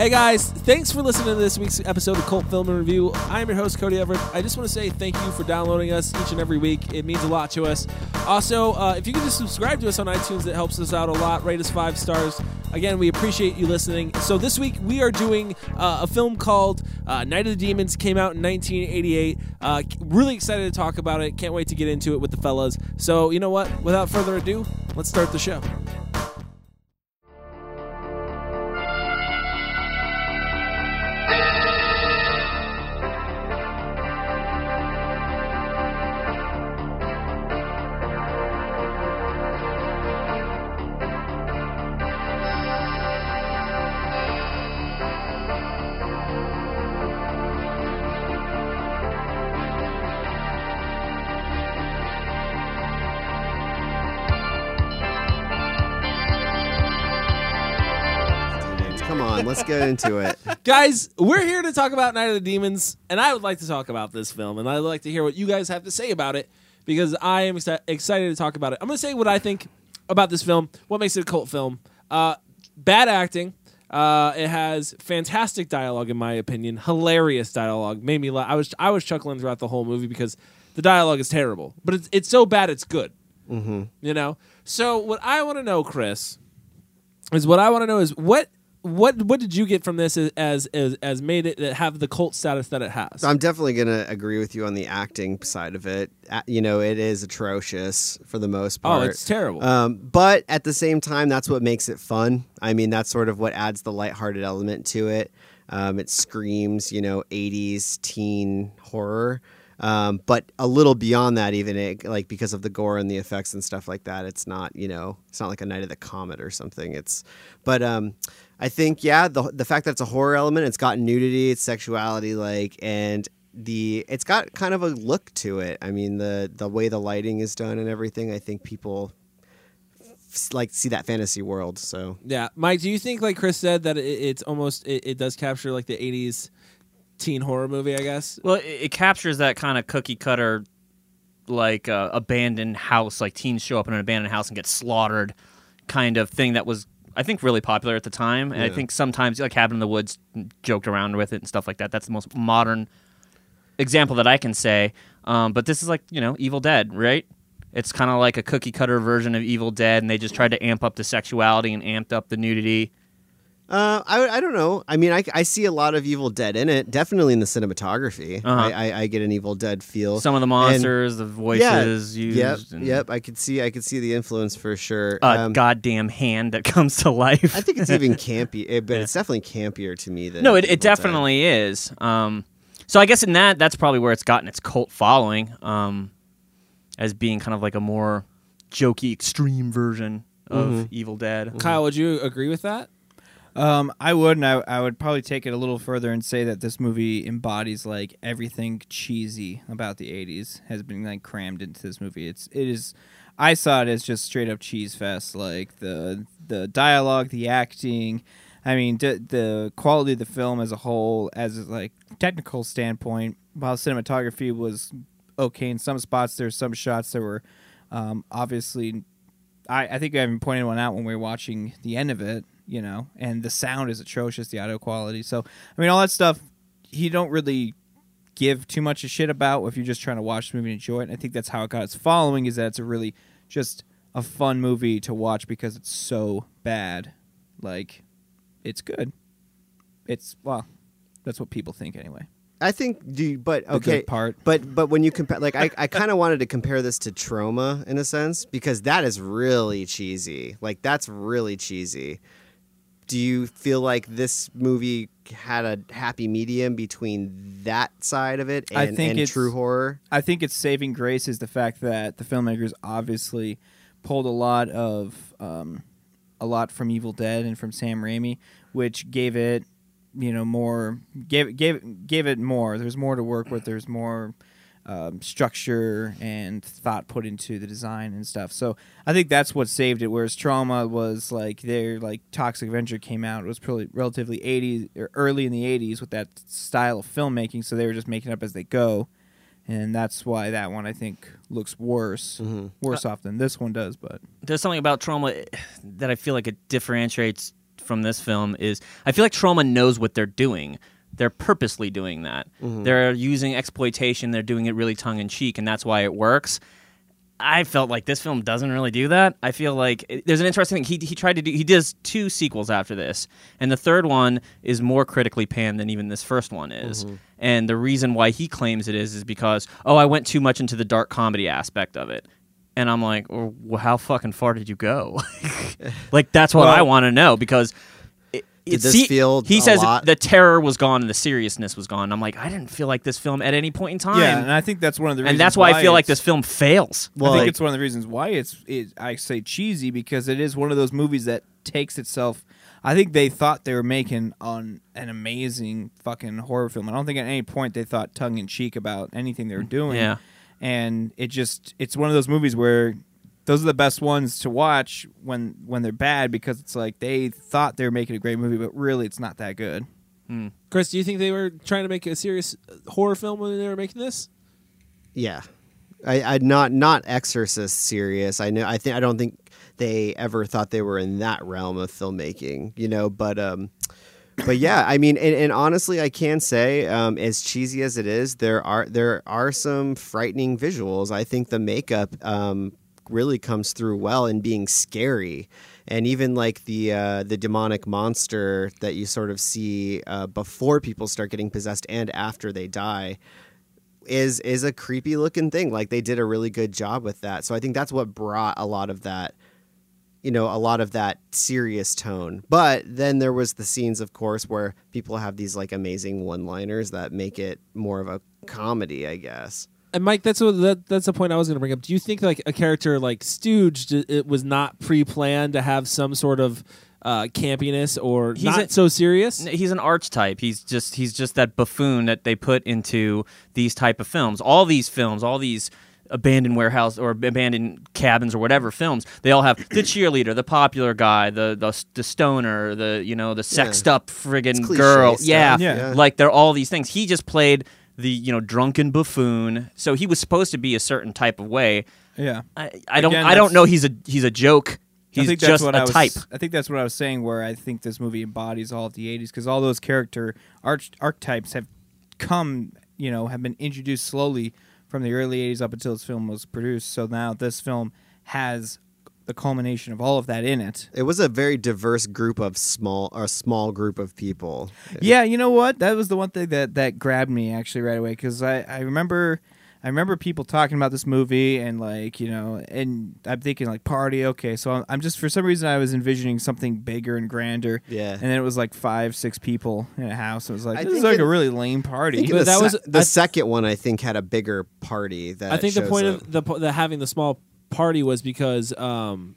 Hey guys, thanks for listening to this week's episode of Cult Film and Review. I am your host, Cody Everett. I just want to say thank you for downloading us each and every week. It means a lot to us. Also, uh, if you can just subscribe to us on iTunes, it helps us out a lot. Rate us five stars. Again, we appreciate you listening. So this week we are doing uh, a film called uh, Night of the Demons. Came out in 1988. Uh, really excited to talk about it. Can't wait to get into it with the fellas. So you know what? Without further ado, let's start the show. Come on, let's get into it. guys, we're here to talk about Night of the Demons, and I would like to talk about this film, and I'd like to hear what you guys have to say about it because I am exci- excited to talk about it. I'm going to say what I think about this film, what makes it a cult film. Uh, bad acting. Uh, it has fantastic dialogue, in my opinion. Hilarious dialogue. Made me laugh. I was I was chuckling throughout the whole movie because the dialogue is terrible, but it's it's so bad it's good. Mm-hmm. You know. So what I want to know, Chris, is what I want to know is what what what did you get from this as as as made it have the cult status that it has? I'm definitely going to agree with you on the acting side of it. You know, it is atrocious for the most part. oh, it's terrible. Um, but at the same time, that's what makes it fun. I mean, that's sort of what adds the lighthearted element to it. Um, it screams, you know, 80s teen horror. Um, but a little beyond that, even it, like because of the gore and the effects and stuff like that, it's not, you know, it's not like a Night of the Comet or something. It's, but um, I think, yeah, the the fact that it's a horror element, it's got nudity, it's sexuality, like, and the it's got kind of a look to it. I mean, the the way the lighting is done and everything. I think people like see that fantasy world. So yeah, Mike, do you think like Chris said that it, it's almost it, it does capture like the '80s teen horror movie? I guess. Well, it, it captures that kind of cookie cutter, like uh, abandoned house, like teens show up in an abandoned house and get slaughtered, kind of thing that was, I think, really popular at the time. And I think sometimes, like Cabin in the Woods, joked around with it and stuff like that. That's the most modern example that I can say. Um, but this is like you know Evil Dead, right? It's kind of like a cookie cutter version of Evil Dead, and they just tried to amp up the sexuality and amped up the nudity. Uh, I I don't know. I mean, I, I see a lot of Evil Dead in it. Definitely in the cinematography, Uh-huh. I, I I get an Evil Dead feel. Some of the monsters, the voices yeah, used. Yep, and, yep. I could see I could see the influence for sure. A Um, goddamn hand that comes to life. I think it's even campy, eh, but it's definitely campier to me than No, it, Evil it Dead. definitely is. Um, so I guess in that, that's probably where it's gotten its cult following, um, as being kind of like a more jokey, extreme version of Mm-hmm. Evil Dead. Kyle, would you agree with that? Um, I would, and I, I would probably take it a little further and say that this movie embodies like everything cheesy about the '80s has been like crammed into this movie. It's it is, I saw it as just straight up cheese fest. Like the the dialogue, the acting. I mean, d- the quality of the film as a whole, as like technical standpoint, while cinematography was okay in some spots, there's some shots that were um, obviously I, I think I even pointed one out when we were watching the end of it, you know, and the sound is atrocious, the audio quality. So, I mean, all that stuff, you don't really give too much a shit about if you're just trying to watch the movie and enjoy it. And I think that's how it got its following, is that it's a really just a fun movie to watch because it's so bad. Like, it's good. It's, well, that's what people think anyway. I think do you- but okay part. but but when you compare like I, I kind of wanted to compare this to Troma in a sense because that is really cheesy like that's really cheesy do you feel like this movie had a happy medium between that side of it and, I think and true horror I think its saving grace is the fact that the filmmakers obviously pulled a lot of um, a lot from Evil Dead and from Sam Raimi, which gave it you know more gave gave gave it more. There's more to work with. There's more um, structure and thought put into the design and stuff. So I think that's what saved it. Whereas Troma was like their like Toxic Avenger came out. It was probably relatively 80s or early in the 80s with that style of filmmaking. So they were just making up as they go, and that's why that one I think looks worse, mm-hmm. worse uh, off than this one does. But there's something about Troma eh, that I feel like it differentiates from this film is I feel like Troma knows what they're doing. They're purposely doing that. Mm-hmm. They're using exploitation. They're doing it really tongue in cheek, and that's why it works. I felt like this film doesn't really do that. I feel like it- there's an interesting thing. He, he tried to do. He does two sequels after this, and the third one is more critically panned than even this first one is. Mm-hmm. And the reason why he claims it is is because oh, I went too much into the dark comedy aspect of it. And I'm like, well, how fucking far did you go? like that's what Well- I want to know because Did it this see- feel he a says lot- the terror was gone and the seriousness was gone. I'm like, I didn't feel like this film at any point in time. yeah, and I think that's one of the reasons and that's why I feel like this film fails. Well, I think like- it's one of the reasons why it's it, I say cheesy because it is one of those movies that takes itself. I think they thought they were making on an amazing fucking horror film. I don't think at any point they thought tongue in cheek about anything they were mm, doing. Yeah. and it just it's one of those movies where those are the best ones to watch when when they're bad because it's like they thought they were making a great movie, but really it's not that good. Chris, do you think they were trying to make a serious horror film when they were making this? Yeah, I, I not not Exorcist serious. I know. I think I don't think they ever thought they were in that realm of filmmaking. You know, but um, but yeah, I mean, and, and honestly, I can say, um, as cheesy as it is, there are there are some frightening visuals. I think the makeup um really comes through well in being scary. And even like the uh, the demonic monster that you sort of see uh, before people start getting possessed and after they die, is is a creepy looking thing. Like they did a really good job with that. So I think that's what brought a lot of that you know, a lot of that serious tone. But then there was the scenes of course where people have these like amazing one-liners that make it more of a comedy, I guess. And Mike, that's what that, that's the point I was going to bring up. Do you think like a character like Stooge, d- it was not pre-planned to have some sort of uh, campiness or He's not a- so serious? He's an archetype. He's just he's just that buffoon that they put into these type of films. All these films, all these abandoned warehouse or abandoned cabins or whatever films, they all have the cheerleader, the popular guy, the the, the stoner, the you know the sexed up friggin' girl. stuff. Yeah, Yeah. like they're all these things. He just played the you know drunken buffoon. So he was supposed to be a certain type of way. Yeah. I, I don't Again, I don't know. He's a he's a joke. He's I think just that's what a I was, type. I think that's what I was saying. Where I think this movie embodies all of the '80s because all those character arch- archetypes have come, you know, have been introduced slowly from the early '80s up until this film was produced. So now this film has the culmination of all of that in it. It was a very diverse group of small or small group of people. Yeah, you know what? That was the one thing that that grabbed me actually right away because I I remember. I remember people talking about this movie and like you know, and I'm thinking like party. Okay, so I'm, I'm just for some reason I was envisioning something bigger and grander. Yeah. and then it was like five, six people in a house. It was like I this is like it- a really lame I party. think But the, that se- was- the I- second one. I think had a bigger party. That I think the point up. of the, po- the having the small party was because um,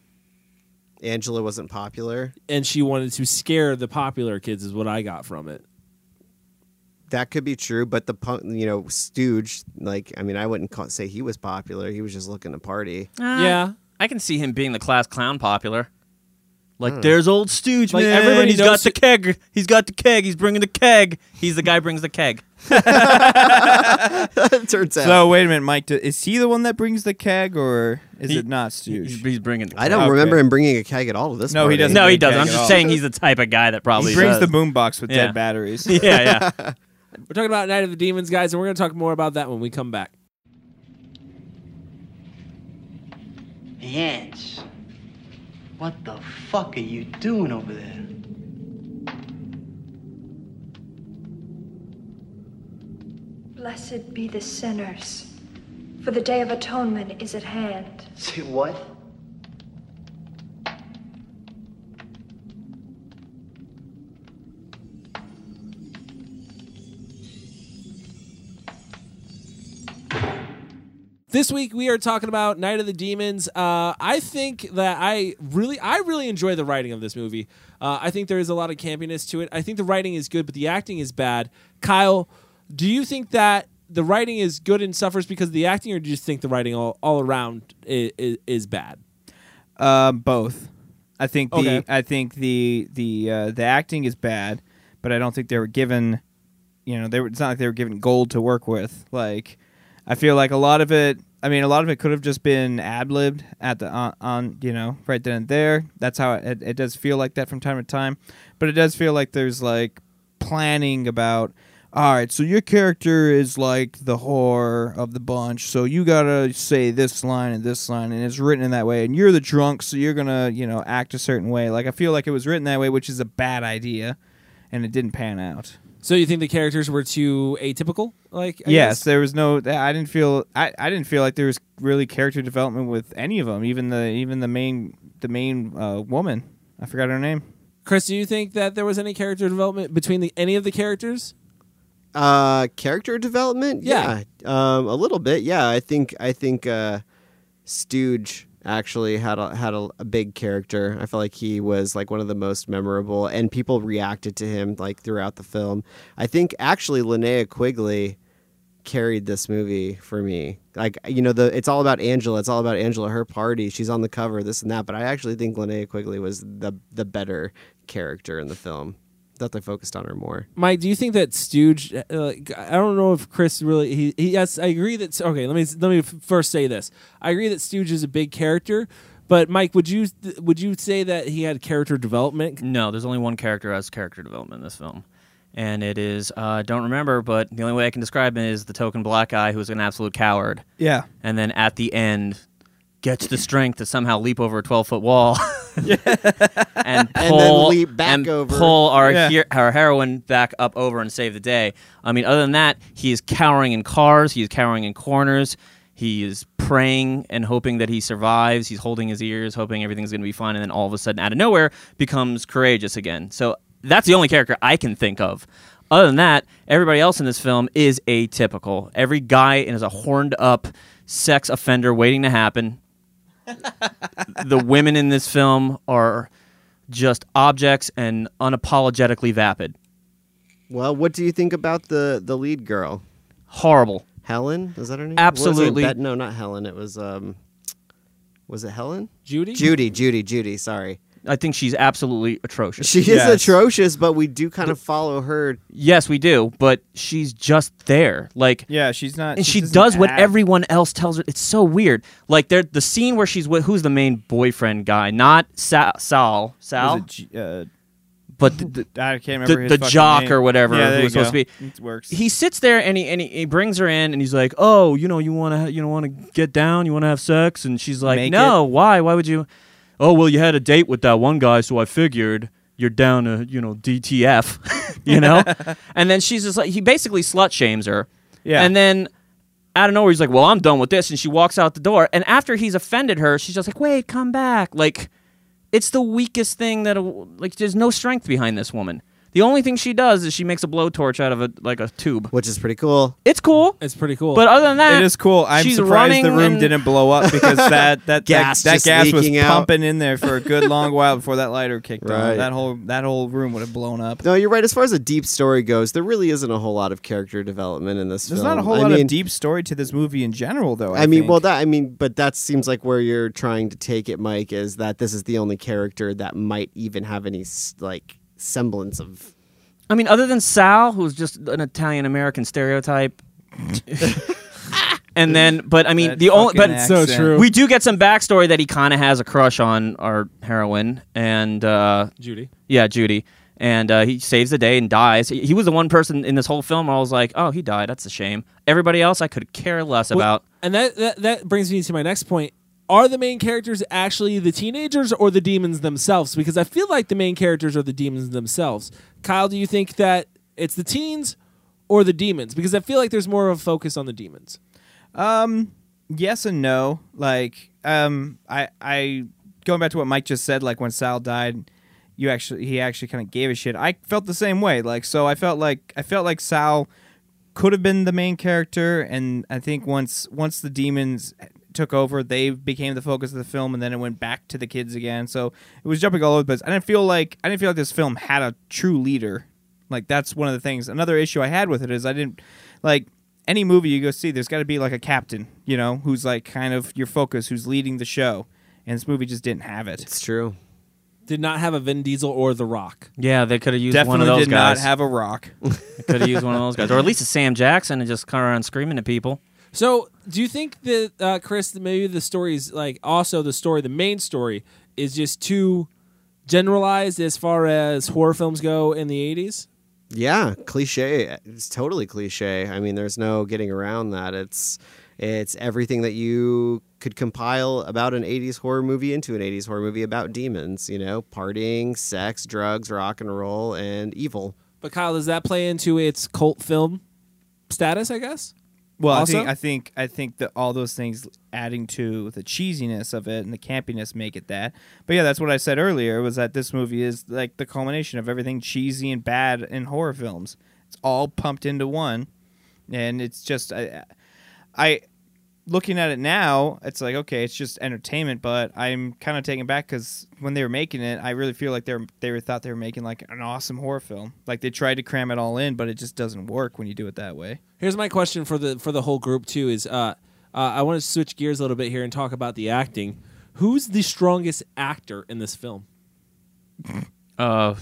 Angela wasn't popular. and she wanted to scare the popular kids is what I got from it. That could be true, but the punk, you know, Stooge. Like, I mean, I wouldn't call, say he was popular. He was just looking to party. yeah. I can see him being the class clown popular. Like, hmm. there's old Stooge, Like, man. everybody He's got the keg. He's got the keg. He's bringing the keg. He's the guy who brings the keg. Turns out. so wait a minute, Mike. do- Is he the one that brings the keg, or is He- it not He's, Stooge? he's bringing. The I don't Okay. remember him bringing a keg at all to this. No, he party. doesn't. No, he doesn't. I'm at just all. saying he's the type of guy that probably He brings does. the boombox with Yeah. dead batteries. yeah, yeah. We're talking about Night of the Demons, guys, and we're going to talk more about that when we come back. The ants. What the fuck are you doing over there? Blessed be the sinners, for the day of atonement is at hand. Say what? This week we are talking about Night of the Demons. Uh, I think that I really, I really enjoy the writing of this movie. Uh, I think there is a lot of campiness to it. I think the writing is good, but the acting is bad. Kyle, do you think that the writing is good and suffers because of the acting, or do you just think the writing all, all around is, is bad? Uh, both. I think the Okay. I think the the uh, the acting is bad, but I don't think they were given. You know, they were, it's not like they were given gold to work with. Like, I feel like a lot of it. I mean, a lot of it could have just been ad libbed at the on, on you know right then and there. That's how it, it does feel like that from time to time, but it does feel like there's like planning about. All right, so your character is like the whore of the bunch, so you gotta say this line and this line, and it's written in that way. And you're the drunk, so you're gonna, you know, act a certain way. Like I feel like it was written that way, which is a bad idea, and it didn't pan out. So you think the characters were too atypical? Like I yes, guess? there was no. I didn't feel. I, I didn't feel like there was really character development with any of them. Even the even the main the main uh, woman. I forgot her name. Chris, do you think that there was any character development between the, any of the characters? Uh, character development? Yeah. Um, a little bit. Yeah, I think I think uh, Stooge actually had a had a, a big character. I felt like he was like one of the most memorable, and people reacted to him like throughout the film. I think actually Linnea Quigley carried this movie for me. Like you know, the it's all about Angela. It's all about Angela. Her party. She's on the cover. This and that. But I actually think Linnea Quigley was the the better character in the film. Thought they focused on her more. Mike, do you think that Stooge? Uh, like, I don't know if Chris really. He, he yes, I agree that. Okay, let me let me first say this. I agree that Stooge is a big character, but Mike, would you would you say that he had character development? No, there's only one character who has character development in this film. And it is, uh, don't remember, but the only way I can describe him is the token black guy who's an absolute coward. Yeah. And then at the end, gets the strength to somehow leap over a 12 foot wall and And then pull, leap back and over. pull our, Yeah. her- our heroine back up over and save the day. I mean, other than that, he is cowering in cars, he is cowering in corners. He is praying and hoping that he survives. He's holding his ears, hoping everything's going to be fine. And then all of a sudden, out of nowhere, becomes courageous again. So that's the only character I can think of. Other than that, everybody else in this film is atypical. Every guy is a horned up sex offender waiting to happen. The women in this film are just objects and unapologetically vapid. Well, what do you think about the the lead girl? Horrible. Helen? Is that her name? What was her- Absolutely. Bet- no, not Helen. It was um was it Helen? Judy. Judy, Judy, Judy, sorry. I think she's absolutely atrocious. She is Yes. atrocious, but we do kind of follow her. Yes, we do, but she's just there. Like Yeah, she's not. and she doesn't does what act. everyone else tells her. It's so weird. Like there, the scene where she's with who's the main boyfriend guy? Not Sa- Sal, Sal, G- uh, but the, the, I can't remember the, his the jock name. or whatever Yeah, who was supposed to be. It works. He sits there and he and he, he brings her in and he's like, "Oh, you know, you want to ha- you know want to get down, you want to have sex," and she's like, Make "No, why? Why would you?" Oh, well, you had a date with that one guy, so I figured you're down to you know DTF, you know. and then she's just like, he basically slut shames her. Yeah. And then out of nowhere, he's like, "Well, I'm done with this," and she walks out the door. And after he's offended her, she's just like, "Wait, come back!" Like, it's the weakest thing that like. There's no strength behind this woman. The only thing she does is she makes a blowtorch out of a like a tube. Which is pretty cool. It's cool, It's pretty cool. but other than that, It is cool. I'm she's surprised the room and- didn't blow up because that that Gas that, that gas was out. pumping in there for a good long while before that lighter kicked Right. on. That whole that whole room would have blown up. No, you're right. As far as a deep story goes, there really isn't a whole lot of character development in this There's film. not a whole I lot mean, of deep story to this movie in general, though. I, I mean, think. well, that I mean, but that seems like where you're trying to take it, Mike. Is that this is the only character that might even have any like semblance of I mean, other than Sal, who's just an Italian American stereotype. and then, but I mean, That the only, fucking but accent. So true. we do get some backstory that he kind of has a crush on our heroine, and uh, Judy. yeah, Judy, and uh, he saves the day and dies. He, he was the one person in this whole film where I was like, oh, he died. That's a shame. Everybody else, I could care less Well, about. And that, that that brings me to my next point. Are the main characters actually the teenagers or the demons themselves? Because I feel like the main characters are the demons themselves. Kyle, do you think that it's the teens or the demons? Because I feel like there's more of a focus on the demons. Um, yes and no. Like, um, I, I going back to what Mike just said. Like when Sal died, you actually he actually kind of gave a shit. I felt the same way. Like, so I felt like I felt like Sal could have been the main character, and I think once once the demons took over, they became the focus of the film, and then it went back to the kids again. So it was jumping all over the place. I didn't feel like I didn't feel like this film had a true leader. Like that's one of the things. Another issue I had with it is I didn't like any movie you go see, there's got to be like a captain, you know, who's like kind of your focus, who's leading the show. And this movie just didn't have it. It's true. Did not have a Vin Diesel or The Rock. Yeah, they could have used Definitely one of those did guys. not have a rock. could have used one of those guys, or at least a Sam Jackson, and just come around screaming at people. So, do you think that uh, Chris, that maybe the story is like also the story, the main story is just too generalized as far as horror films go in the '80s? Yeah, cliche. It's totally cliche. I mean, there's no getting around that. It's it's everything that you could compile about an 80s horror movie into an 80s horror movie about demons, you know, partying, sex, drugs, rock and roll, and evil. But Kyle, does that play into its cult film status? I guess. Well, Also? I think I think I think that all those things adding to the cheesiness of it and the campiness make it that. But yeah, that's what I said earlier was that this movie is like the culmination of everything cheesy and bad in horror films. It's all pumped into one, and it's just I, I looking at it now, it's like okay, it's just entertainment. But I'm kind of taken back because when they were making it, I really feel like they were, they were thought they were making like an awesome horror film. Like they tried to cram it all in, but it just doesn't work when you do it that way. Here's my question for the for the whole group too: is uh, uh, I want to switch gears a little bit here and talk about the acting. Who's the strongest actor in this film? Uh,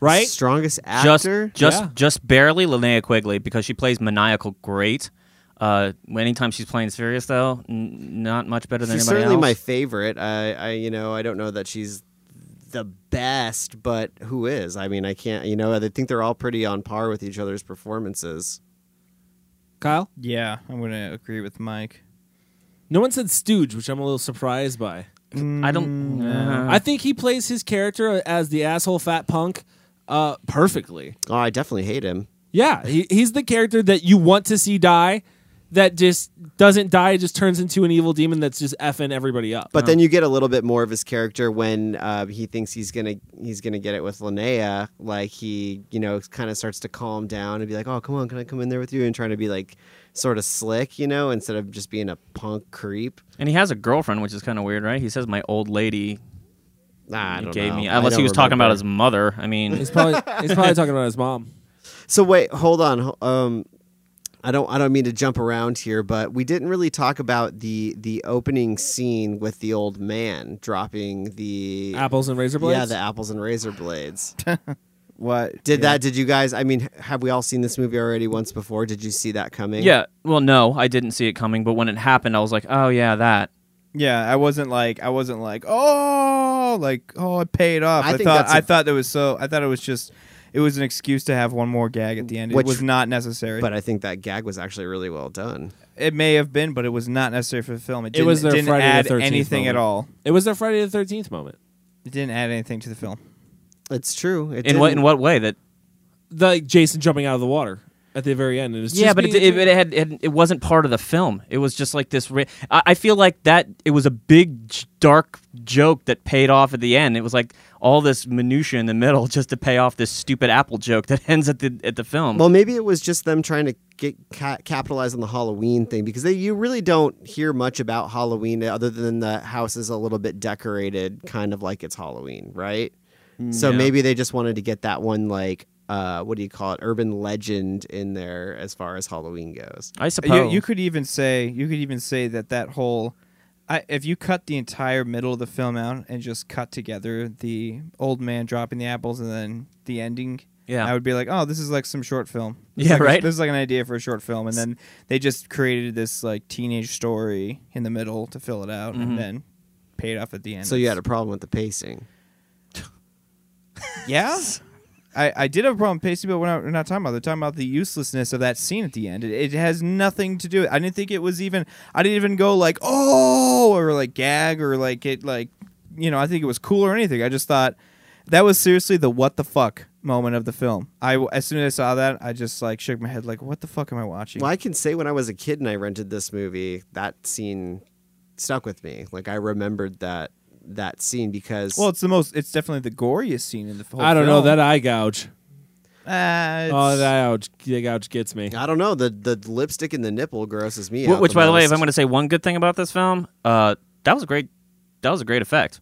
Right? Strongest just actor? just Yeah. just barely Linnea Quigley because she plays maniacal great. Uh, anytime she's playing serious though, n- not much better than She's anybody certainly else. my favorite. I, I, you know, I don't know that she's the best, but who is? I mean, I can't. You know, I think they're all pretty on par with each other's performances. Kyle? Yeah, I'm gonna agree with Mike. No one said Stooge, which I'm a little surprised by. I don't. uh, I think he plays his character as the asshole fat punk uh, perfectly. Oh, I definitely hate him. Yeah, he, he's the character that you want to see die, that just doesn't die, just turns into an evil demon that's just effing everybody up. But then you get a little bit more of his character when uh, he thinks he's gonna he's gonna get it with Linnea. Like he, you know, kind of starts to calm down and be like, "Oh, come on, can I come in there with you?" And trying to be like sort of slick, you know, instead of just being a punk creep. and he has a girlfriend, which is kind of weird, right? He says my old lady Nah, I don't gave know. me, unless he don't was talking about his mother. I mean, he's probably he's probably talking about his mom. So wait, hold on. Um, I don't I don't mean to jump around here, but we didn't really talk about the the opening scene with the old man dropping the Apples and razor blades? Yeah, the apples and razor blades. What Did yeah. that? Did you guys? I mean, have we all seen this movie already once before? Did you see that coming? yeah. Well, no, I didn't see it coming, but when it happened, I was like, oh yeah, that. Yeah, I wasn't like I wasn't like oh like oh it paid off. I I, thought that's a- I thought it was so I thought it was just it was an excuse to have one more gag at the end. Which- it was not necessary. But I think that gag was actually really well done. it may have been, but it was not necessary for the film. It, It didn't, was their didn't Friday add the 13th anything at all. It was their Friday the Thirteenth moment. It didn't add anything to the film. It's true. It In what in didn't- what way that? The like, Jason jumping out of the water at the very end. It was Yeah, just but it, it, it had it, it wasn't part of the film. It was just like this. Ra- I, I feel like that it was a big dark joke that paid off at the end. It was like all this minutia in the middle just to pay off this stupid Apple joke that ends at the at the film. Well, maybe it was just them trying to get ca- capitalize on the Halloween thing because they, you really don't hear much about Halloween other than the house is a little bit decorated, kind of like it's Halloween, right? So maybe they just wanted to get that one like uh, what do you call it, urban legend in there as far as Halloween goes. I You, suppose you could even say you could even say that that whole I, if you cut the entire middle of the film out and just cut together the old man dropping the apples and then the ending, Yeah. I would be like, oh, this is like some short film. This Yeah, like a- right? this is like an idea for a short film, and then they just created this like teenage story in the middle to fill it out, Mhm. and then paid off at the end. So you had a problem with the pacing. yeah. I, I did have a problem with pacing, but we're not, we're not talking about. They're talking about the uselessness of that scene at the end. It, it has nothing to do. I didn't think it was even. I didn't even go like oh or like gag or like it like you know. I think it was cool or anything. I just thought that was seriously the what the fuck moment of the film. I as soon as I saw that, I just like shook my head like what the fuck am I watching? Well, I can say when I was a kid and I rented this movie, that scene stuck with me. Like I remembered that that scene because Well, it's the most. It's definitely the goriest scene in the whole. I don't know film. that eye gouge. Uh, Oh, that eye gouge, that gouge gets me. I don't know the the lipstick and the nipple grosses me Wh- out. which, the by the way, if most. I'm going to say one good thing about this film, uh, that was a great. That was a great effect.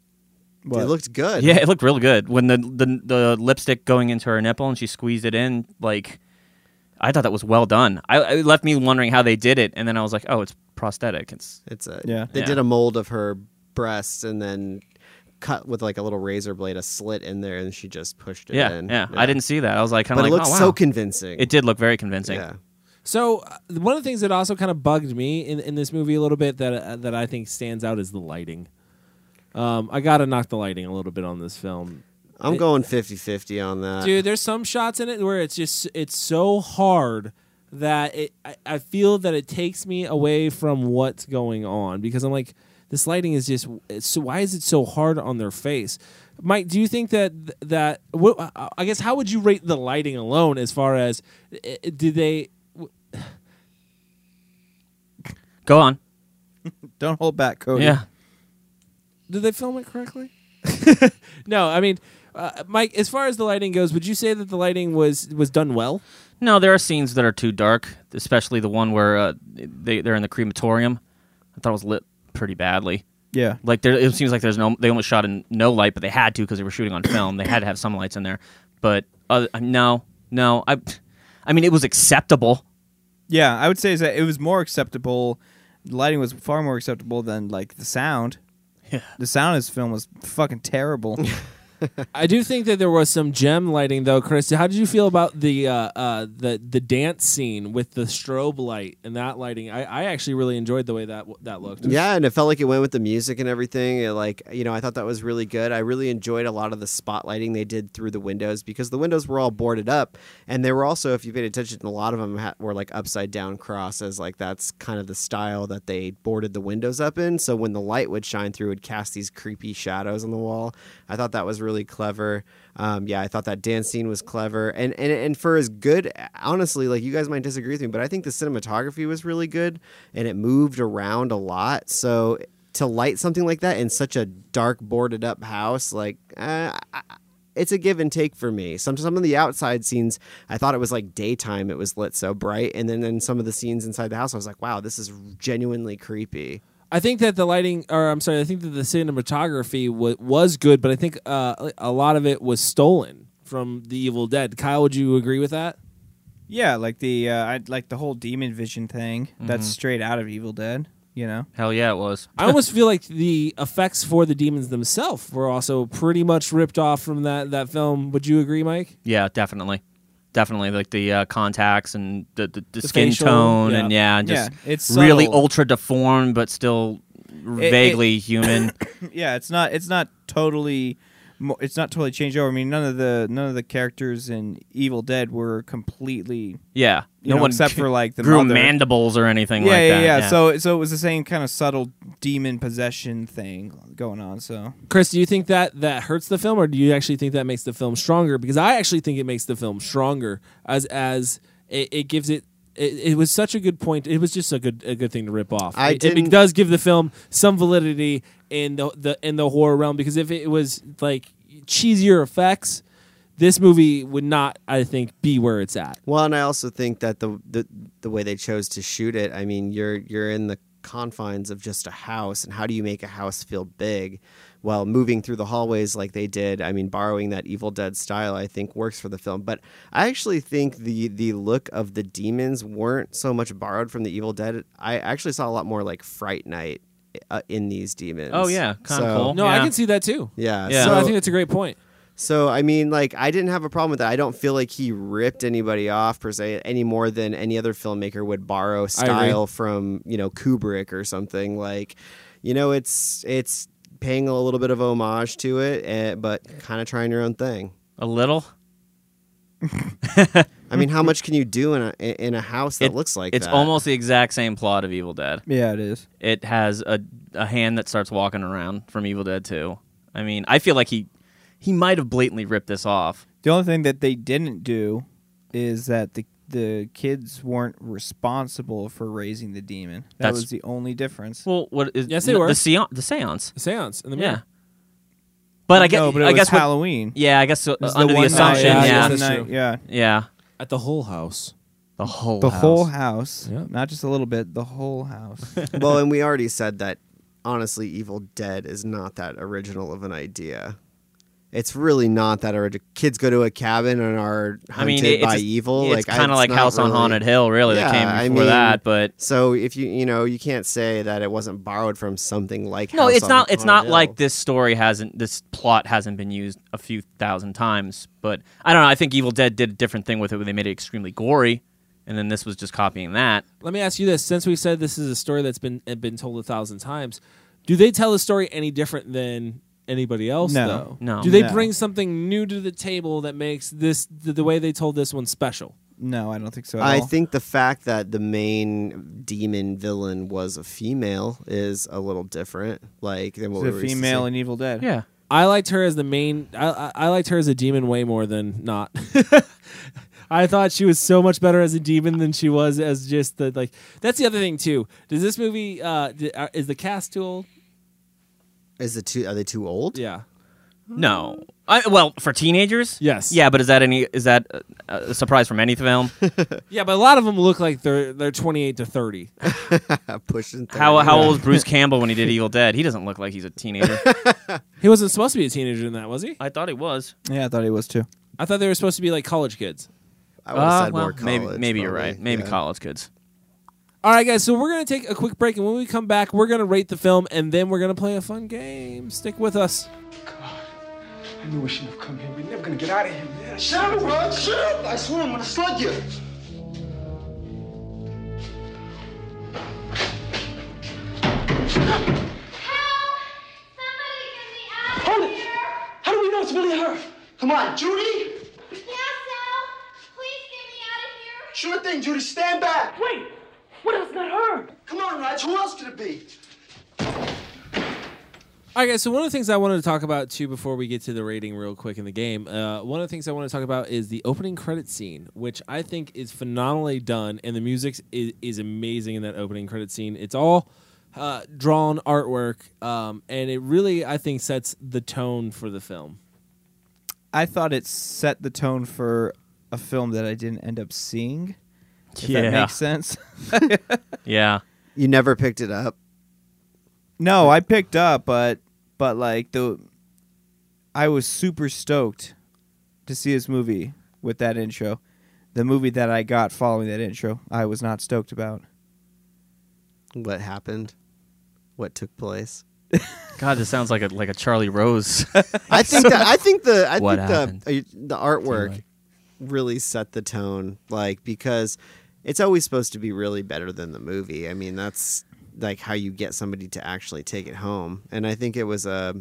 it looked good. Yeah, it looked really good when the, the the lipstick going into her nipple and she squeezed it in. Like, I thought that was well done. I, it left me wondering how they did it, and then I was like, oh, it's prosthetic. It's It's a Yeah. They Yeah. did a mold of her breasts and then cut with like a little razor blade a slit in there, and she just pushed it yeah, in. yeah, I didn't see that. I was like, kind But of it like, looks oh, wow. so convincing. It did look very convincing. Yeah. So uh, one of the things that also kind of bugged me in, in this movie a little bit that uh, that I think stands out is the lighting. Um, I gotta knock the lighting a little bit on this film. I'm It- going 50-50 on that. Dude, there's some shots in it where it's just it's so hard that it I, I feel that it takes me away from what's going on because I'm like this lighting is just so why is it so hard on their face? Mike, do you think that that what I guess how would you rate the lighting alone as far as i- i- did they Go on. Don't hold back, Cody. Yeah. did they film it correctly? no, I mean, uh, Mike. As far as the lighting goes, would you say that the lighting was was done well? No, there are scenes that are too dark, especially the one where uh, they they're in the crematorium. I thought it was lit pretty badly. Yeah. Like there, it seems like there's no. They almost shot in no light, but they had to because they were shooting on film. They had to have some lights in there. But uh, no, no, I, I mean, it was acceptable. Yeah, I would say is that it was more acceptable. The lighting was far more acceptable than like the sound. Yeah. The sound of this film was fucking terrible. I do think that there was some gem lighting though, Chris. How did you feel about the uh, uh, the the dance scene with the strobe light and that lighting? I, I actually really enjoyed the way that that looked. Yeah, and it felt like it went with the music and everything. It, like you know, I thought that was really good. I really enjoyed a lot of the spotlighting they did through the windows because the windows were all boarded up, and they were also, if you paid attention, a lot of them ha- were like upside down crosses. Like that's kind of the style that they boarded the windows up in. So when the light would shine through, it would cast these creepy shadows on the wall. I thought that was really clever. Um, yeah, I thought that dance scene was clever, and and and for as good, honestly, like you guys might disagree with me, but I think the cinematography was really good, and it moved around a lot. So to light something like that in such a dark, boarded up house, like. Uh, I- it's a give and take for me. Some some of the outside scenes, I thought it was like daytime. It was lit so bright, and then in some of the scenes inside the house, I was like, "Wow, this is genuinely creepy." I think that the lighting, or I'm sorry, I think that the cinematography wa was good, but I think uh, a lot of it was stolen from The Evil Dead. Kyle, would you agree with that? yeah, like the uh, I like the whole demon vision thing. That's Mhm. straight out of Evil Dead. You know. Hell yeah, it was. I almost feel like the effects for the demons themselves were also pretty much ripped off from that that film. Would you agree, Mike? Yeah, definitely, definitely. Like the uh, contacts and the the, the, The skin facial, tone yeah. and yeah, and just Yeah, it's really subtle. ultra deformed, but still it- vaguely human. yeah, it's not. It's not totally. Mo- It's not totally changed over. I mean, none of the none of the characters in Evil Dead were completely. Yeah, no know, one except for like the grew mother. mandibles or anything yeah, like yeah, that. Yeah, So, so it was the same kind of subtle demon possession thing going on. So, Chris, do you think that that hurts the film, or do you actually think that makes the film stronger? Because I actually think it makes the film stronger as as it, it gives it. It, it was such a good point. It was just a good a good thing to rip off. I it, it does give the film some validity in the, the in the horror realm because if it was like cheesier effects, this movie would not, I think, be where it's at. Well, and I also think that the the the way they chose to shoot it, I mean, you're you're in the confines of just a house, and how do you make a house feel big? While moving through the hallways like they did, I mean, borrowing that Evil Dead style, I think works for the film. But I actually think the the look of the demons weren't so much borrowed from the Evil Dead. I actually saw a lot more like Fright Night uh, in these demons. Oh, yeah, kinda So- cool. No, I can see that too. Yeah, Yeah. So I think that's a great point. so I mean, like I didn't have a problem with that. I don't feel like he ripped anybody off per se any more than any other filmmaker would borrow style from you know Kubrick or something. Like, you know, it's it's paying a little bit of homage to it, eh, but kind of trying your own thing. A little. I mean, how much can you do in a in a house that It- looks like it's that? almost the exact same plot of Evil Dead. yeah, it is. It has a a hand that starts walking around from Evil Dead 2. I mean, I feel like he he might have blatantly ripped this off. The only thing that they didn't do is that the the kids weren't responsible for raising the demon. That That's- was the only difference. Well, what is Yes, they n- were. the seance? The seance. The seance in the Yeah. But I guess no, but it I was guess what- Halloween. yeah, I guess so, It was under the, one assumption, night, yeah, yeah, yeah, one that's night, true. yeah. yeah, At the whole house. the whole house. The house. whole house, Yeah. not just a little bit. The whole house. well, and we already said that. Honestly, Evil Dead is not that original of an idea. It's really not that our Kids go to a cabin and are hunted I mean, it- it's by just- evil. It's like kind of like not House on Haunted Hill, really. that came I before mean, that, but so if you you know you can't say that it wasn't borrowed from something like no, House it's on not. It's Haunted not Hill. like this story hasn't. This plot hasn't been used a few thousand times. But I don't know. I think Evil Dead did a different thing with it. Where they made it extremely gory, and then this was just copying that. Let me ask you this: since we said this is a story that's been been told a thousand times, do they tell the story any different than anybody else? No. though? No. Do they No. bring something new to the table that makes this the, the way they told this one special? No, I don't think so. At I all. think the fact that the main demon villain was a female is a little different. Like than what It's we a were used to female see. in Evil Dead. Yeah. I liked her as the main. I, I, I liked her as a demon way more than not. I thought she was so much better as a demon than she was as just the like. That's the other thing too. Does this movie? Uh, di- uh, is the cast too old? Is it too? Are they too old? Yeah. No. I, well, for teenagers, Yes. Yeah, but is that any? Is that a, a surprise from any film? Yeah, but a lot of them look like they're they're twenty eight to thirty. Pushing. how 30. how old was Bruce Campbell when he did Evil Dead? He doesn't look like he's a teenager. He wasn't supposed to be a teenager in that, was he? I thought he was. Yeah, I thought he was too. I thought they were supposed to be like college kids. I would have Uh, said well, more maybe college. maybe you're right. Maybe Yeah. college kids. All right, guys. So we're gonna take a quick break, and when we come back, we're gonna rate the film, and then we're gonna play a fun game. Stick with us. God, I knew we shouldn't have come here. We're never gonna get out of here, man. Shut up, Rod. Shut up. I swear I'm gonna slug you. Hold it! How do we know it's really her? Come on, Judy. Yes, Al. Please get me out of here. Sure thing, Judy. Stand back. Wait! What if it's not her? Come on, Raj. Who else could it be? All right, guys. So one of the things I wanted to talk about too before we get to the rating, real quick in the game, uh, one of the things I want to talk about is the opening credit scene, which I think is phenomenally done, and the music is, is amazing in that opening credit scene. It's all uh, drawn artwork, um, and it really, I think, sets the tone for the film. I thought it set the tone for a film that I didn't end up seeing. If Yeah. that makes sense. Yeah. You never picked it up. no, I picked up, but but like the I was super stoked to see this movie with that intro. The movie that I got following that intro, I was not stoked about. What happened? What took place? God, this sounds like a like a Charlie Rose. I think that I think the I What think happened? the uh, the artwork really set the tone, like because it's always supposed to be really better than the movie. I mean, that's like how you get somebody to actually take it home, and I think it was a.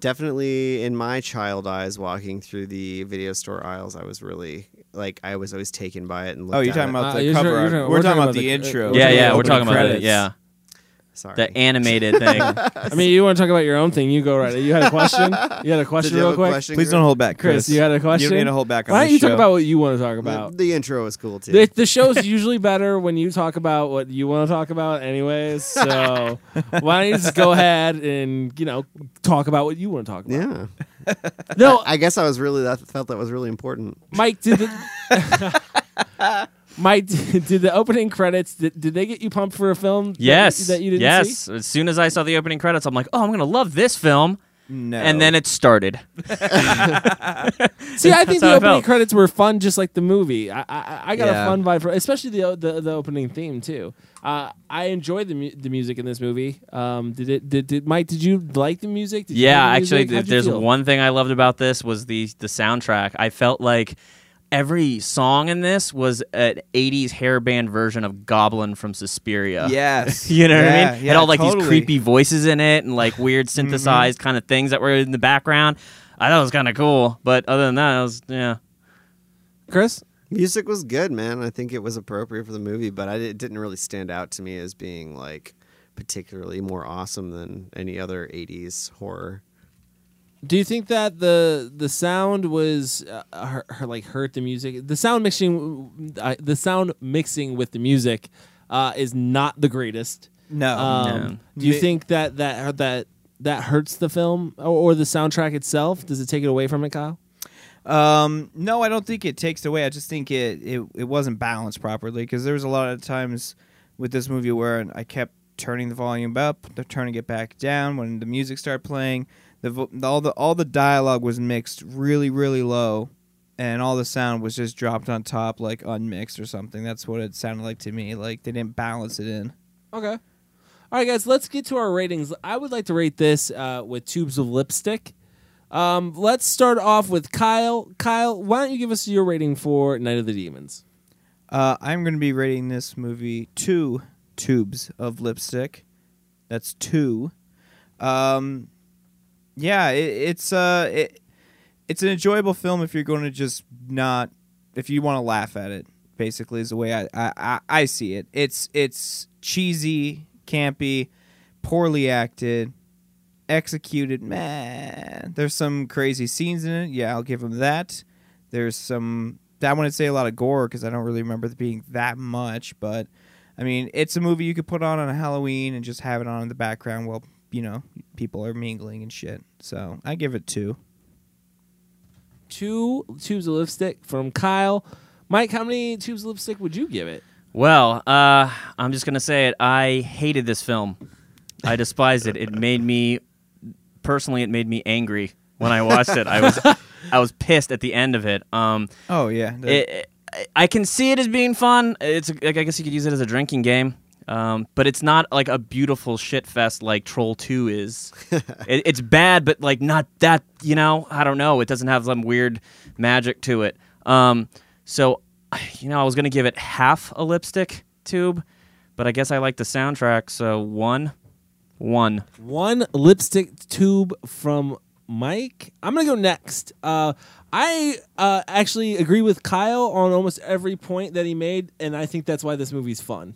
Definitely in my child eyes, walking through the video store aisles, I was really like I was always taken by it and looked Oh, you're at talking it. about Uh, the you're cover art. you're We're, we're talking talking about the about the- intro. uh, yeah, yeah, we're opening talking about it. Yeah, Sorry, the animated thing. I mean, you want to talk about your own thing? You go right. You had a question. You had a question, real a quick. question, Please don't hold back, Chris, Chris. you had a question. You don't need to hold back on Why don't this you talk about what you want to talk about? the intro is cool too. The, the show's usually better when you talk about what you want to talk about, anyways. So why don't you just go ahead and you know talk about what you want to talk about? yeah, No, I guess I was really that felt that was really important. Mike did the. Mike, did the opening credits? Did, did they get you pumped for a film? Yes, that, you didn't yes. see. As soon as I saw the opening credits, I'm like, oh, I'm gonna love this film. No. And then it started. See, I think the I opening felt. credits were fun, just like the movie. I I, I got Yeah. a fun vibe for, especially the the, the opening theme too. Uh, I enjoyed the mu- the music in this movie. Um, did it? Did, did Mike? Did you like the music? Did yeah, like the actually, music? if How'd you there's feel? one thing I loved about this was the the soundtrack. I felt like every song in this was an '80s hair band version of Goblin from Suspiria. Yes. You know what I Yeah, mean? It had all like totally. these creepy voices in it and like weird Mm-hmm. synthesized kind of things that were in the background. I thought it was kind of cool, but other than that, it was yeah. Chris. Music was good, man. I think it was appropriate for the movie, but I, it didn't really stand out to me as being like particularly more awesome than any other '80s horror. Do you think that the the sound was uh, her, her like hurt the music? The sound mixing, uh, the sound mixing with the music, uh, is not the greatest. No. Um, No. Do you think that that that that hurts the film or, or the soundtrack itself? Does it take it away from it, Kyle? Um, no, I don't think it takes it away. I just think it it, it wasn't balanced properly because there was a lot of times with this movie where I kept turning the volume up, turning it back down when the music started playing. The all the all the dialogue was mixed really really low, and all the sound was just dropped on top like unmixed or something. That's what it sounded like to me. Like they didn't balance it in. Okay. All right, guys, let's get to our ratings. I would like to rate this uh, with tubes of lipstick. Um, let's start off with Kyle. Kyle, why don't you give us your rating for Night of the Demons? Uh, I'm going to be rating this movie two tubes of lipstick. That's two. Um, yeah, it, it's uh, it, it's an enjoyable film if you're going to just not if you want to laugh at it. Basically, is the way I, I, I, see it. It's it's cheesy, campy, poorly acted, executed. Man, there's some crazy scenes in it. Yeah, I'll give him that. There's some. I wouldn't say a lot of gore because I don't really remember being that much. But I mean, it's a movie you could put on on a Halloween and just have it on in the background while you know people are mingling and shit. So I give it two. Two tubes of lipstick from Kyle. Mike, how many tubes of lipstick would you give it? Well, uh, I'm just gonna say it. I hated this film. I despised it. It made me personally. It made me angry when I watched it. I was I was pissed at the end of it. Um, Oh yeah, it, it- I can see it as being fun. It's like I guess you could use it as a drinking game. Um, but it's not like a beautiful shit fest like Troll Two is. it, it's bad, but like not that. You know, I don't know. It doesn't have some weird magic to it. Um, so, you know, I was gonna give it half a lipstick tube, but I guess I like the soundtrack, so one, one. One lipstick tube from Mike. I'm gonna go next. Uh, I uh, actually agree with Kyle on almost every point that he made, and I think that's why this movie's fun.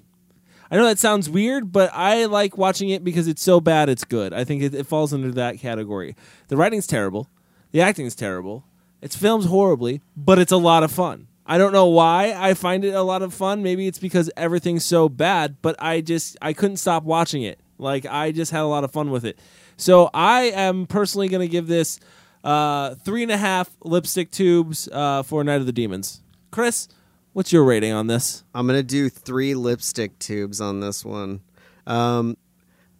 I know that sounds weird, but I like watching it because it's so bad it's good. I think it, it falls under that category. The writing's terrible, the acting's terrible, it's filmed horribly, but it's a lot of fun. I don't know why I find it a lot of fun. Maybe it's because everything's so bad, but I just I couldn't stop watching it. Like I just had a lot of fun with it. So I am personally going to give this uh, three and a half lipstick tubes uh, for Night of the Demons. Chris, what's your rating on this? I'm gonna do three lipstick tubes on this one. Um,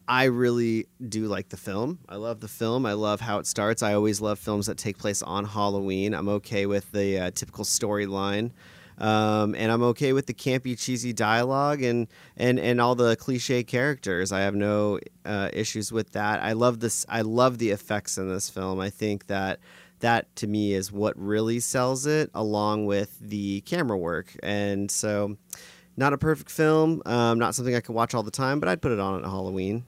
I really do like the film. I love the film. I love how it starts. I always love films that take place on Halloween. I'm okay with the uh, typical storyline. Um, and I'm okay with the campy, cheesy dialogue and, and, and all the cliche characters. I have no uh, issues with that. I love this. I love the effects in this film. I think that that to me is what really sells it, along with the camera work. And so, not a perfect film, um, not something I could watch all the time, but I'd put it on at Halloween.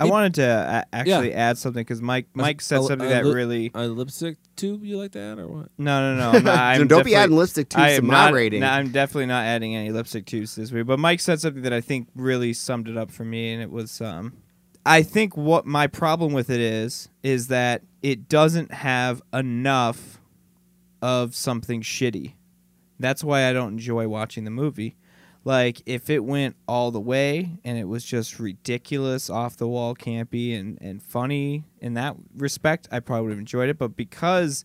I wanted to a- actually add something because Mike Mike said A- something a that li- really a lipstick tube. You like that or what? No, no, no. I'm not, I'm Don't be definitely- adding lipstick tubes to am my not- rating. no, I'm definitely not adding any lipstick tubes this week. But Mike said something that I think really summed it up for me, and it was, um, I think what my problem with it is is that it doesn't have enough of something shitty. That's why I don't enjoy watching the movie. Like if it went all the way and it was just ridiculous, off the wall, campy, and and funny in that respect, I probably would have enjoyed it. But because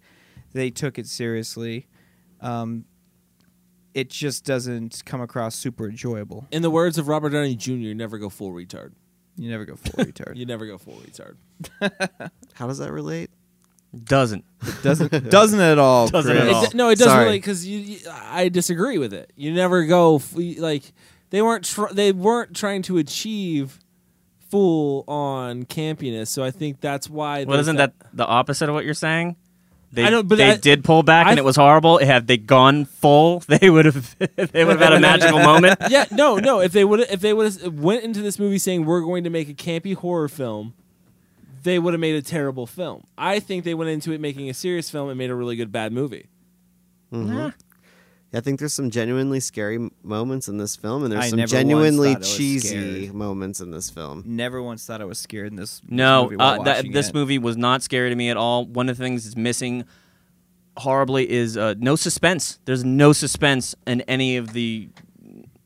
they took it seriously, um, it just doesn't come across super enjoyable. In the words of Robert Downey Jr., never go full retard. You never go full retard. You never go full retard. How does that relate? Doesn't. It doesn't doesn't at all. Doesn't Chris. at all. It, no, it doesn't Sorry. really because you, you- I disagree with it. You never go f- like they weren't tr- they weren't trying to achieve full on campiness. So I think that's why. Well, they isn't felt- that the opposite of what you're saying? They, I don't- but they I- did pull back I- and it was horrible. Had they gone full, they would have they would have had a magical moment. yeah, no, no. If they would if they would have went into this movie saying we're going to make a campy horror film, they would have made a terrible film. I think they went into it making a serious film and made a really good bad movie. Mhm. I think there's some genuinely scary moments in this film, and there's I some genuinely thought I was cheesy moments in this film. Never once thought I was scared in this. this No, movie while uh, that, this it. movie was not scary to me at all. One of the things that's missing horribly is uh, no suspense. There's no suspense in any of the.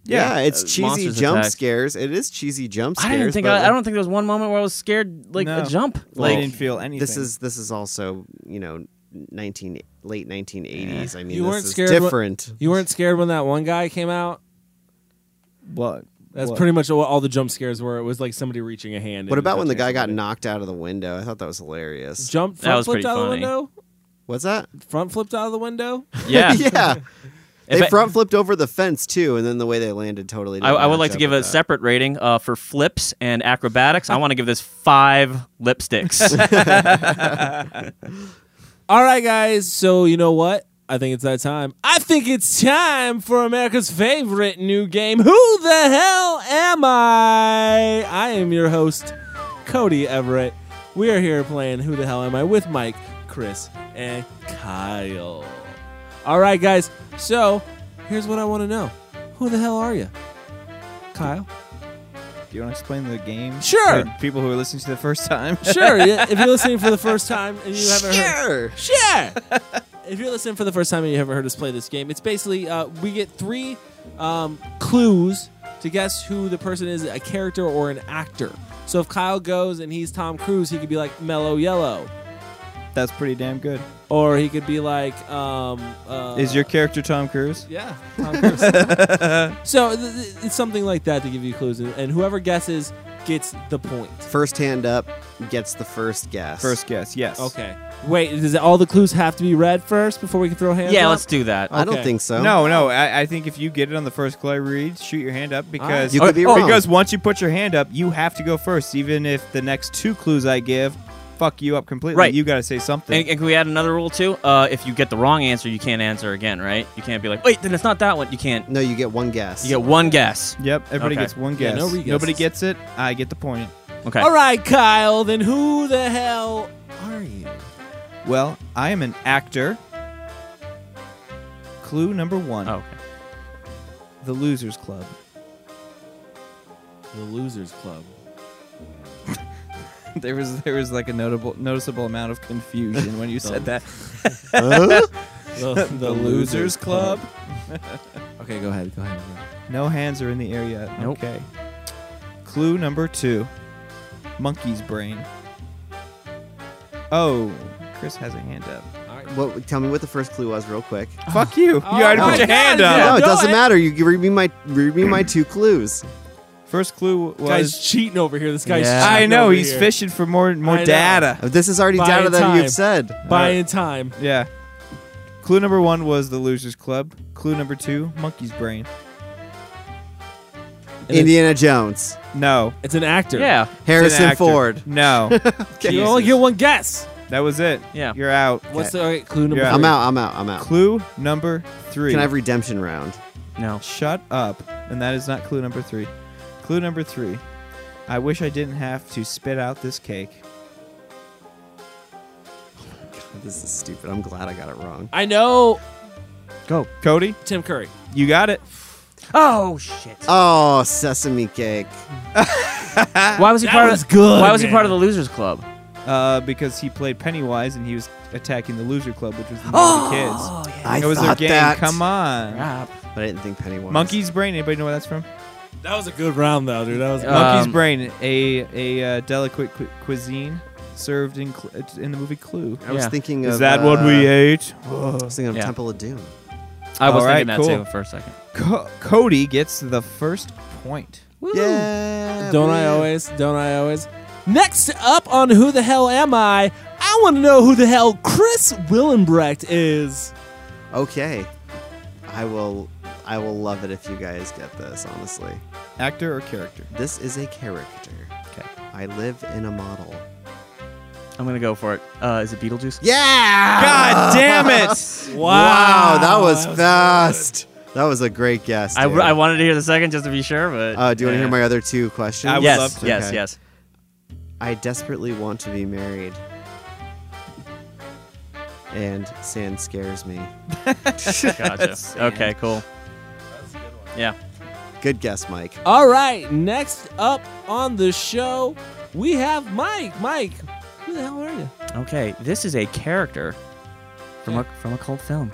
Yeah, it's uh, cheesy jump attack. scares. It is cheesy jump scares. I didn't think. but I, I don't think there was one moment where I was scared like No. a jump. Well, I didn't feel anything. This is this is also you know nineteen late nineteen eighties. I mean, you weren't is scared. when- different. you weren't scared when that one guy came out. what That's What? pretty much what all the jump scares were. It was like somebody reaching a hand. What about when the guy got somebody. knocked out of the window? I thought that was hilarious. Jump That front was flipped pretty out of the funny. window? What's that? Front flipped out of the window? Yeah. yeah. If They I- front flipped over the fence too, and then the way they landed totally. I, didn't I would match like to give a that. separate rating uh, for flips and acrobatics. I want to give this five lipsticks. All right, guys. So you know what? I think it's that time. I think it's time for America's favorite new game. Who the hell am I? I am your host, Cody Everett. We are here playing Who the hell am I with Mike, Chris, and Kyle. All right, guys. So here's what I want to know: Who the hell are you, Kyle? Do you want to explain the game? Sure. to people who are listening to the first time. Sure. yeah, if you're listening for the first time and you haven't heard, Sure. Sure. if you're listening for the first time and you haven't heard us play this game, it's basically uh, we get three um, clues to guess who the person is, a character or an actor. So if Kyle goes and he's Tom Cruise, he could be like Mellow Yellow, That's pretty damn good. Or he could be like. Um, uh, Is your character Tom Cruise? yeah, Tom Cruise. so th- th- it's something like that to give you clues, and, and whoever guesses gets the point. First hand up gets the first guess. First guess, yes. Okay. Wait, does all the clues have to be read first before we can throw hands? yeah, up? let's do that. I don't Okay. think so. No, no. I, I think if you get it on the first clue I read, shoot your hand up because You could be wrong. because once you put your hand up, you have to go first, even if the next two clues I give fuck you up completely. Right. You got to say something. And, and can we add another rule too? Uh, if you get the wrong answer, you can't answer again, right? You can't be like, wait, then it's not that one. You can't. No, you get one guess. You get one guess. yep. Everybody Okay. gets one Yeah, guess. no re-guesses. Nobody gets it. I get the point. Okay. All right, Kyle. Then who the hell are you? Well, I am an actor. Clue number one: Oh, okay. The Losers Club. The Losers Club. there was there was like a notable noticeable amount of confusion when you said that. The, the Losers Club. okay, go ahead. Go ahead. No hands are in the air yet. Nope. Okay. Clue number two: Monkey's brain. Oh, Chris has a hand up. What? Tell me what the first clue was, real quick. Fuck you! You already Oh put your God, hand yeah. up. no, it doesn't matter. You give- read me my read me my two clues. First clue was. Guy's cheating over here. This guy's Yeah. cheating I know over he's here. fishing for more more I know. data. This is already Buying data that time. you've said. Buying time. Yeah. Clue number one was the Losers Club. Clue number two, Monkey's brain. And Indiana Jones, No. It's an actor. Yeah. It's an Harrison actor. Ford. No. You only get one guess. that was it. Yeah. You're out. What's the okay, clue number? Yeah. three? I'm out. I'm out. I'm out. Clue number three. Can I have redemption round? No. Shut up. And that is not clue number three. Clue number three. I wish I didn't have to spit out this cake. This is stupid. I'm glad I got it wrong. I know Go. Cody, Tim Curry. you got it. Oh shit. Oh, sesame cake. Why was he That part was of? good, Why was he part of the Losers Club? Uh, because he played Pennywise and he was attacking the Loser Club, which was the oh, kids. I It was their thought game. that. Come on. Crap. But I didn't think Pennywise. Monkey's brain. Anybody know where that's from? That was a good round, though, dude. That was. Uh, Monkey's Um, brain, a a uh, delicate cu- cuisine served in cl- in the movie Clue. I was Yeah. thinking Is of. that what uh, we ate? I was thinking of Yeah. Temple of Doom. I was All right, thinking that cool. too for a second. Co- Cody gets the first point. Yeah. Don't I man. always? Don't I always? Next up on Who the Hell Am I? I want to know who the hell Chris Willenbrecht is. Okay. I will. I will love it if you guys get this. Honestly, Actor or character? this is a character. Okay. I live in a model. I'm gonna go for it. Uh, is it Beetlejuice? Yeah. God damn it! Wow, that was that's fast. That was a great guess. I. I wanted to hear the second just to be sure, but Uh, do you want to hear my other two questions? I would yes, love to. yes, Okay. yes. I desperately want to be married. And sand scares me. Gotcha. okay, cool. Yeah. Good guess, Mike. All right, next up on the show, we have Mike. Mike, who the hell are you? Okay, this is a character from a from a cult film.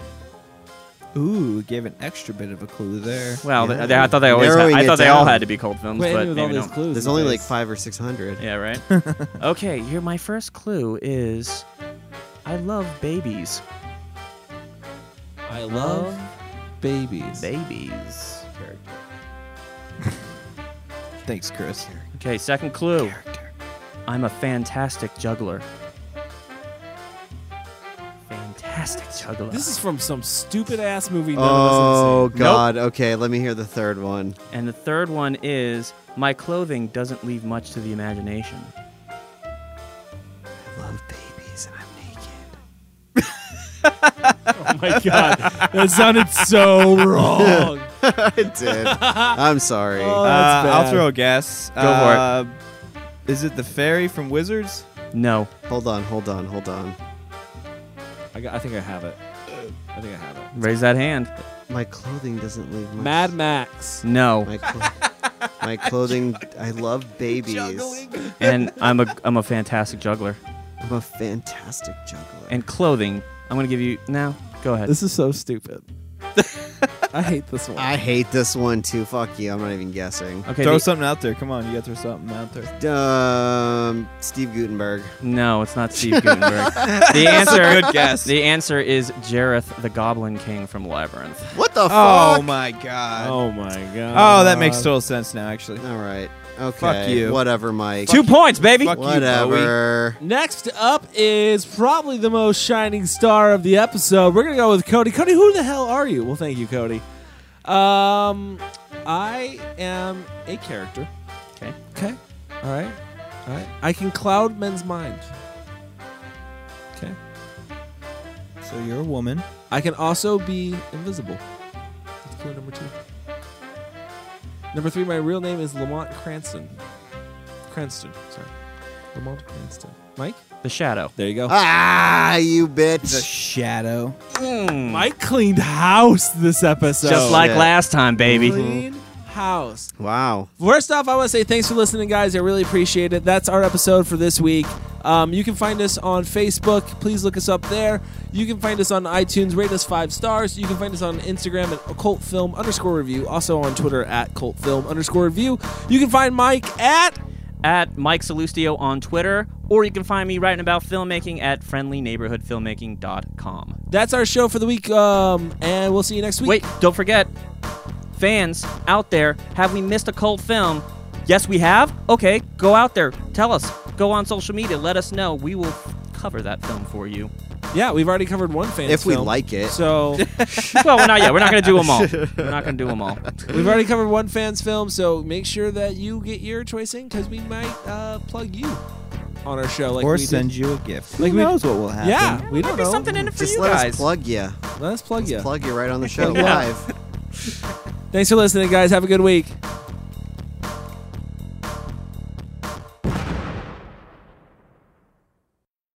Ooh, gave an extra bit of a clue there. Well, Yeah. th- they- I thought they always. Had, Narrowing I it thought they all down. had to be cult films, Quit but with all maybe these no. clues. There's only like five or six hundred. Yeah, right. okay, here my first clue is, I love babies. I love babies. Babies. Thanks, Chris. Okay, second clue. Character. I'm a fantastic juggler. Fantastic juggler. This is from some stupid ass movie. None Oh of us have seen. Oh, god. Okay, let me hear the third one. And the third one is my clothing doesn't leave much to the imagination. I love babies and I'm naked. Oh my god, that sounded so wrong. I'm naked. I did. I'm sorry. Oh, Uh, that's I'll throw a guess. Go for it. uh, Is it the fairy from Wizards? No. Hold on, hold on, hold on. I, got, I think I have it. I think I have it. Raise that hand. My clothing doesn't leave much. Mad Max. No. My, clo- my clothing. I love babies. and I'm a I'm a fantastic juggler. I'm a fantastic juggler. And clothing, I'm gonna give you now. Go ahead. This is so stupid. I hate this one. I hate this one too. Fuck you. I'm not even guessing. Okay. throw the- something out there. Come on, you got to throw something out there. Um, Steve Guttenberg. no, it's not Steve Guttenberg. the answer. good guess. The answer is Jareth, the Goblin King from Labyrinth. What the Oh fuck? my god. oh my god. Oh, that makes total sense now. Actually, All right. Okay. Fuck you. Whatever, Mike. Two points, baby. Fuck you, Whatever. Next up is probably the most shining star of the episode. We're gonna go with Cody. Cody, who the hell are you? Well, thank you, Cody. Um, I am a character. Okay. Okay. All right. All right. I can cloud men's mind. Okay. so you're a woman. I can also be invisible. That's clue number two. Number three, my real name is Lamont Cranston. Cranston, sorry. Lamont Cranston. Mike? The Shadow. There you go. Ah, you bitch. The bitch. shadow. Mike cleaned house this episode. Just like shit. last time, baby. Clean house. Wow. First off, I want to say thanks for listening, guys. I really appreciate it. That's our episode for this week. Um, you can find us on Facebook. Please look us up there. You can find us on iTunes. Rate us five stars. You can find us on Instagram at cult film underscore review. Also on Twitter at cult film underscore review. You can find Mike at At Mike Salustio on Twitter, or you can find me writing about filmmaking at friendlyneighborhoodfilmmaking.com. That's our show for the week. Um, and we'll see you next week. Wait, don't forget, fans out there, have we missed a cult film? Yes, we have. Okay, go out there, tell us. Go on social media, let us know. We will cover that film for you. Yeah, we've already covered one fan. If we like it. So well, we're not yet. We're not going to do them all. We're not going to do them all. we've already covered one fan's film. So make sure that you get your choice in because we might uh, plug you on our show. Like or we send did. you a gift. Like Who we- knows what will happen? Yeah, we don't There's know. something in it for Just you let guys. us plug you. Let us plug you. Let's plug you right on the show Yeah. live. Thanks for listening, guys. Have a good week.